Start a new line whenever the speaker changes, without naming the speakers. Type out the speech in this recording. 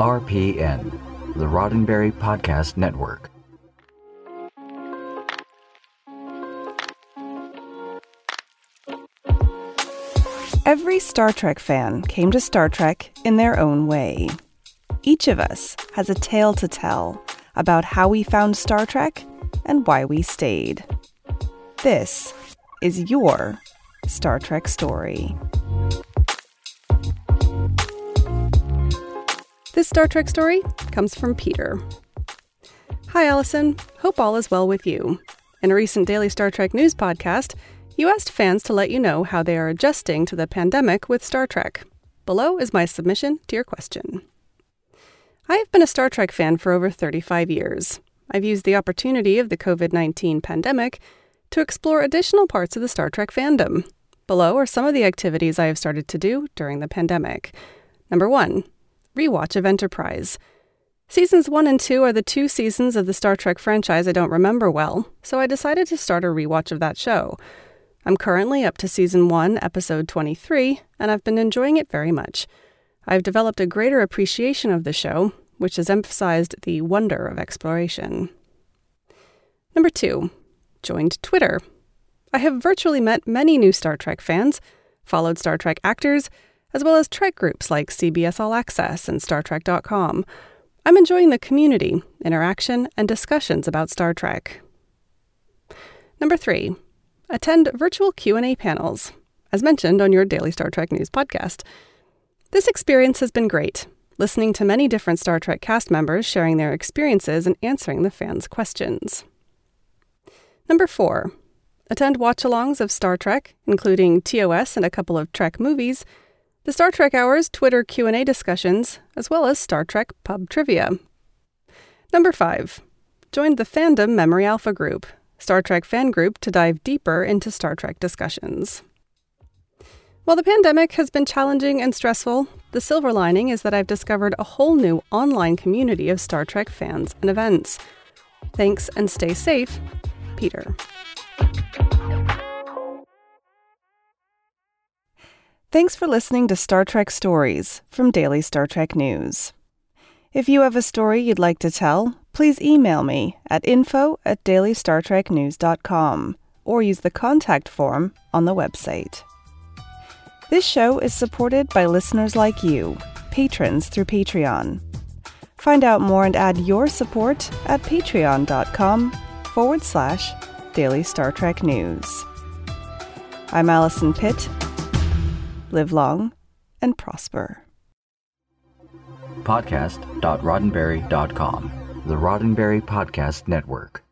RPN, the Roddenberry Podcast Network.
Every Star Trek fan came to Star Trek in their own way. Each of us has a tale to tell about how we found Star Trek and why we stayed. This is your Star Trek story.
This Star Trek story comes from Peter. Hi, Allison. Hope all is well with you. In a recent daily Star Trek news podcast, you asked fans to let you know how they are adjusting to the pandemic with Star Trek. Below is my submission to your question. I have been a Star Trek fan for over 35 years. I've used the opportunity of the COVID 19 pandemic to explore additional parts of the Star Trek fandom. Below are some of the activities I have started to do during the pandemic. Number one, rewatch of Enterprise. Seasons 1 and 2 are the two seasons of the Star Trek franchise I don't remember well, so I decided to start a rewatch of that show. I'm currently up to season 1, episode 23, and I've been enjoying it very much. I've developed a greater appreciation of the show, which has emphasized the wonder of exploration. Number 2. Joined Twitter. I have virtually met many new Star Trek fans, followed Star Trek actors, as well as Trek groups like CBS All Access and StarTrek.com. I'm enjoying the community, interaction, and discussions about Star Trek. Number 3 attend virtual Q&A panels, as mentioned on your daily Star Trek news podcast. This experience has been great, listening to many different Star Trek cast members sharing their experiences and answering the fans' questions. Number 4. Attend watch-alongs of Star Trek, including TOS and a couple of Trek movies, the Star Trek Hours Twitter Q&A discussions, as well as Star Trek pub trivia. Number 5. Joined the Fandom Memory Alpha group, Star Trek fan group to dive deeper into Star Trek discussions. While the pandemic has been challenging and stressful, the silver lining is that I've discovered a whole new online community of Star Trek fans and events. Thanks and stay safe, Peter.
Thanks for listening to Star Trek Stories from Daily Star Trek News. If you have a story you'd like to tell, please email me at info at dailystartreknews.com or use the contact form on the website. This show is supported by listeners like you, patrons through Patreon. Find out more and add your support at patreon.com forward slash daily Star Trek news. I'm Allison Pitt live long, and prosper.
Podcast.roddenberry.com, the Roddenberry Podcast Network.